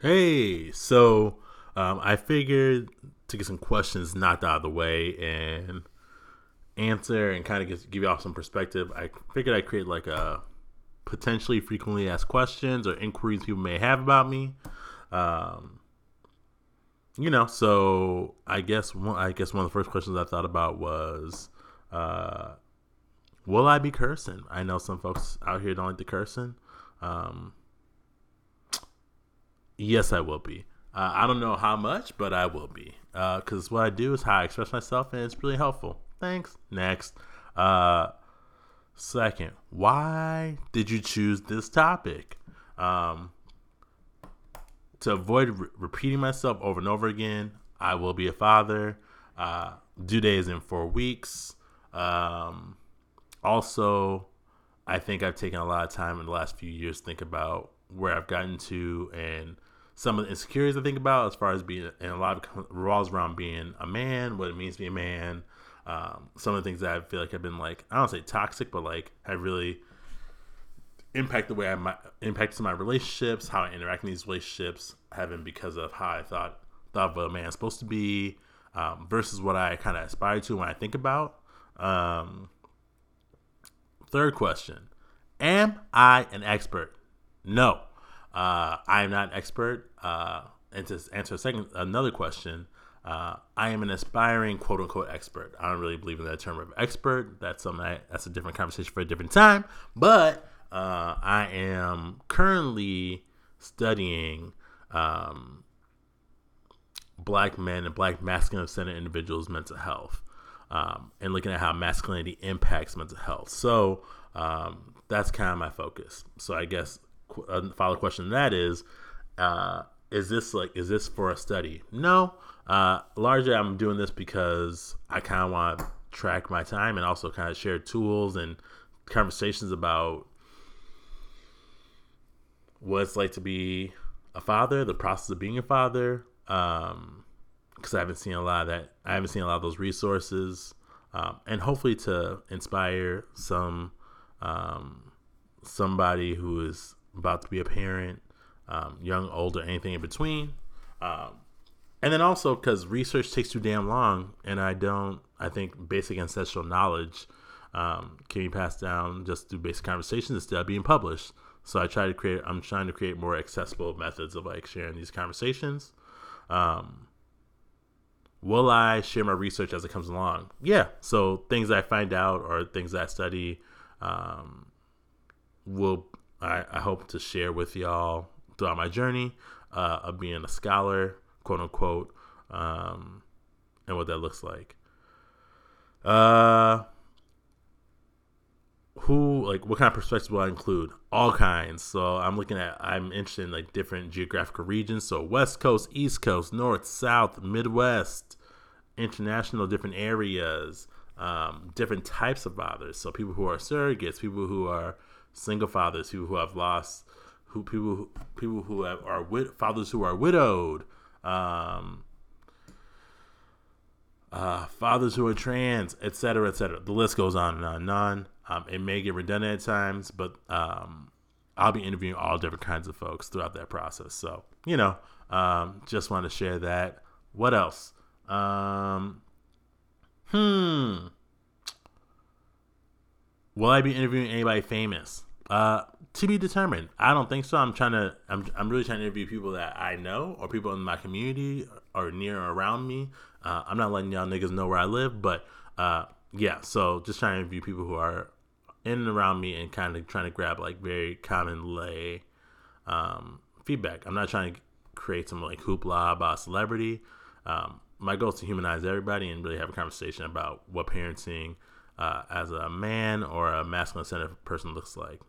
Hey, so um, I figured to get some questions knocked out of the way and answer and kind of give, give you all some perspective. I figured I'd create like a potentially frequently asked questions or inquiries people may have about me. Um, you know, so I guess one, I guess one of the first questions I thought about was, uh, will I be cursing? I know some folks out here don't like the cursing. Um, Yes, I will be. Uh, I don't know how much, but I will be. Because uh, what I do is how I express myself, and it's really helpful. Thanks. Next. Uh, second, why did you choose this topic? Um, to avoid re- repeating myself over and over again, I will be a father. Uh, due date is in four weeks. Um, also, I think I've taken a lot of time in the last few years to think about where I've gotten to and some of the insecurities I think about as far as being, and a lot of revolves around being a man, what it means to be a man. Um, some of the things that I feel like have been like, I don't say toxic, but like have really impacted the way I might, impacted my relationships, how I interact in these relationships, having because of how I thought thought of a man supposed to be, um, versus what I kind of aspire to when I think about. Um, third question: Am I an expert? No. Uh, I am not an expert. Uh, and to answer a second, another question, uh, I am an aspiring quote unquote expert. I don't really believe in that term of expert. That's something I, that's a different conversation for a different time. But uh, I am currently studying um, black men and black masculine centered individuals' mental health. Um, and looking at how masculinity impacts mental health. So um, that's kind of my focus. So I guess a follow question to that is, uh, is this like is this for a study? No. Uh, largely, I'm doing this because I kind of want to track my time and also kind of share tools and conversations about what it's like to be a father, the process of being a father. Um, because I haven't seen a lot of that. I haven't seen a lot of those resources, um, and hopefully to inspire some um, somebody who is about to be a parent, um, young, older, anything in between. Um, and then also because research takes too damn long, and I don't, I think basic ancestral knowledge um, can be passed down just through basic conversations instead of being published. So I try to create, I'm trying to create more accessible methods of like sharing these conversations. Um, will I share my research as it comes along? Yeah. So things I find out or things I study um, will I, I hope to share with y'all throughout my journey uh, of being a scholar, quote unquote, um, and what that looks like. Uh, who like what kind of perspectives will I include? All kinds. So I'm looking at I'm interested in like different geographical regions. So West Coast, East Coast, North, South, Midwest, international, different areas, um, different types of fathers. So people who are surrogates, people who are single fathers, people who have lost, who people who, people who have, are wid- fathers who are widowed, um, uh, fathers who are trans, etc., etc. The list goes on and on and on. Um, it may get redundant at times, but um, I'll be interviewing all different kinds of folks throughout that process. So you know, um, just want to share that. What else? Um, hmm. Will I be interviewing anybody famous? Uh, to be determined. I don't think so. I'm trying to. I'm. I'm really trying to interview people that I know or people in my community or near or around me. Uh, I'm not letting y'all niggas know where I live, but uh, yeah. So just trying to interview people who are in and around me and kind of trying to grab like very common lay um, feedback. I'm not trying to create some like hoopla about celebrity. Um, my goal is to humanize everybody and really have a conversation about what parenting uh, as a man or a masculine centered person looks like.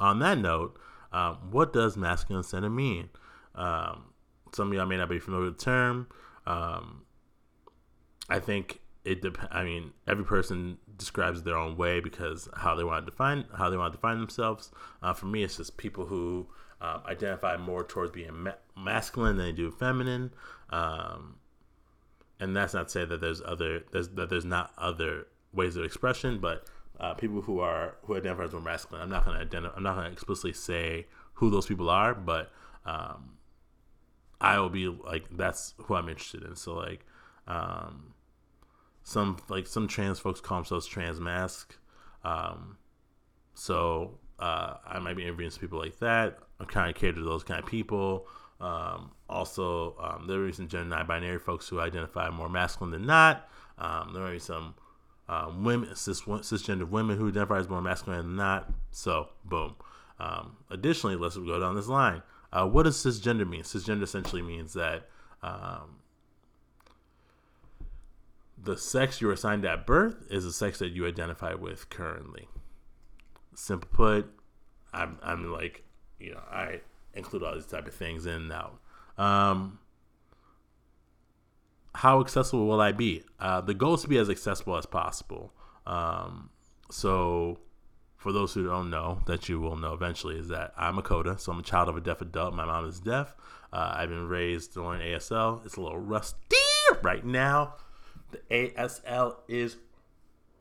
On that note, um, what does masculine centered mean? Um, some of y'all may not be familiar with the term. Um, I think it. Dep- I mean, every person describes their own way because how they want to define how they want to define themselves. Uh, for me, it's just people who uh, identify more towards being ma- masculine than they do feminine. Um, and that's not to say that there's other there's that there's not other ways of expression, but uh, people who are who identify as more masculine. I'm not to identify. I'm not to explicitly say who those people are, but um, I will be like that's who I'm interested in. So like um some like some trans folks call themselves trans masc. Um so uh I might be interviewing some people like that. I'm kind of catered to those kind of people. Um, also, um, there are some gender non-binary folks who identify more masculine than not. Um, there be some um, women, cis, cisgender women who identify as more masculine than not. So, boom. Um, additionally, let's go down this line. Uh, what does cisgender mean? Cisgender essentially means that um, the sex you were assigned at birth is the sex that you identify with currently. Simple put, I'm, I'm like, you know, I include all these type of things in and out. Um, how accessible will I be? Uh, the goal is to be as accessible as possible. Um, so, for those who don't know, that you will know eventually, is that I'm a coda. So, I'm a child of a deaf adult. My mom is deaf. Uh, I've been raised to learn ASL. It's a little rusty right now. The ASL is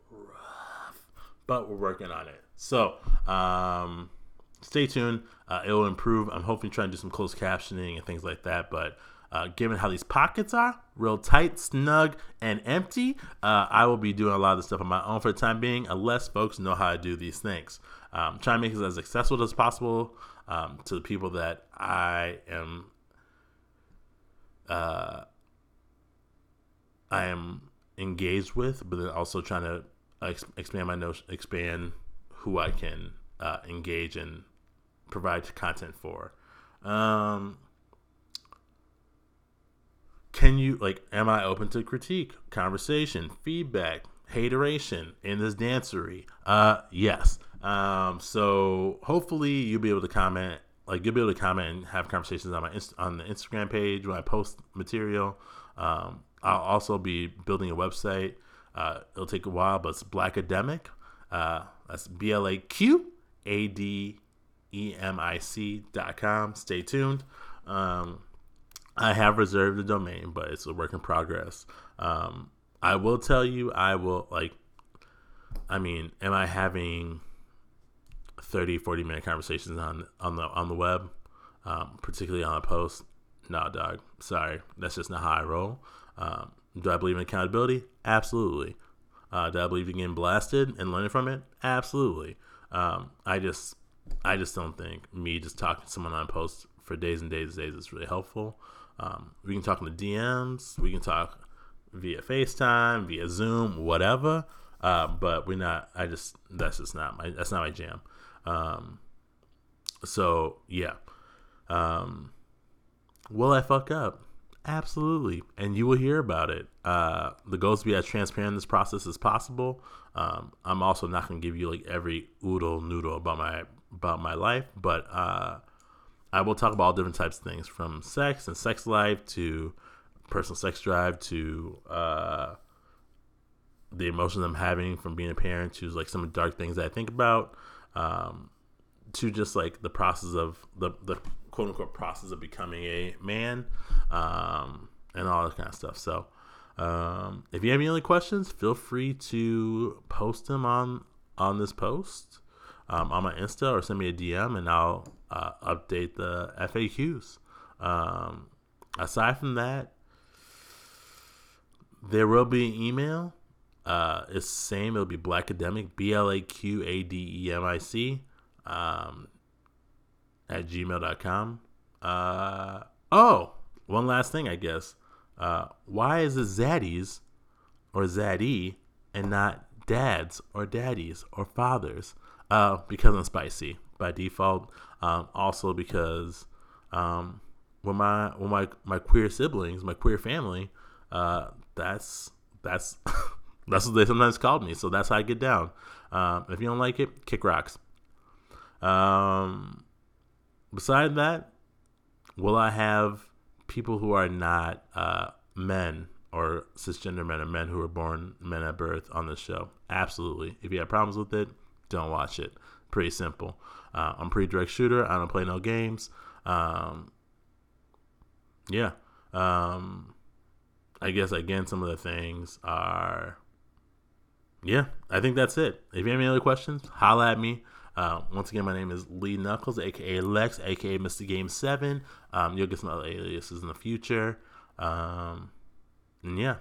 rough, but we're working on it. So, um, stay tuned. Uh, it will improve. I'm hoping to do some closed captioning and things like that. But uh, given how these pockets are real tight, snug, and empty, uh, I will be doing a lot of this stuff on my own for the time being, unless folks know how to do these things. Um, trying to make it as accessible as possible um, to the people that I am. Uh, I am engaged with, but then also trying to ex- expand my notion, expand who I can uh, engage and provide content for. Um, can you like? Am I open to critique, conversation, feedback, hateration in this dancery? Uh, yes. Um, so hopefully you'll be able to comment. Like you'll be able to comment and have conversations on my on the Instagram page when I post material. Um, I'll also be building a website. Uh, it'll take a while, but it's Blaqademic. Uh, that's b-l-a-q-a-d-e-m-i-c dot com Stay tuned. Um, I have reserved the domain, but it's a work in progress. Um, I will tell you, I will like, I mean, am I having 30, 40 minute conversations on, on the, on the web, um, particularly on a post? No, dog. Sorry. That's just not how I roll. Um, do I believe in accountability? Absolutely. Uh, do I believe in getting blasted and learning from it? Absolutely. Um, I just I just don't think me just talking to someone on post for days and days and days is really helpful. Um, we can talk in the DMs, we can talk via FaceTime, via Zoom, whatever. Uh, but we're not. I just that's just not my that's not my jam. Um, so yeah. Um, will I fuck up? Absolutely, and you will hear about it. Uh, the goal is to be as transparent in this process as possible. Um, I'm also not going to give you like every oodle noodle about my about my life, but uh, I will talk about all different types of things from sex and sex life to personal sex drive to uh, the emotions I'm having from being a parent to like some dark things that I think about um, to just like the process of the, the quote unquote process of becoming a man um, and all that kind of stuff. So, um, if you have any other questions, feel free to post them on on this post um, on my Insta or send me a DM and I'll uh, update the FAQs. Um, aside from that, there will be an email. Uh, it's the same. It'll be Blaqademic, B L A Q A D E M I C, um, at gmail.com. Uh, oh, one last thing, I guess. Uh, why is it Zaddies or Zaddy and not dads or daddies or fathers? Uh, because I'm spicy by default. Um, also because um, when my when my my queer siblings, my queer family, uh, that's that's that's what they sometimes called me. So that's how I get down. Um, if you don't like it, kick rocks. Um, beside that, will I have people who are not uh, men or cisgender men or men who are born men at birth on this show? Absolutely. If you have problems with it, don't watch it. Pretty simple. Uh, I'm pretty direct shooter. I don't play no games. Um, yeah. Um, I guess again, some of the things are. Yeah, I think that's it. If you have any other questions, holla at me. Uh, once again, my name is Lee Knuckles, aka Lex, aka Mr. Game Seven. Um, you'll get some other aliases in the future. Um, and yeah.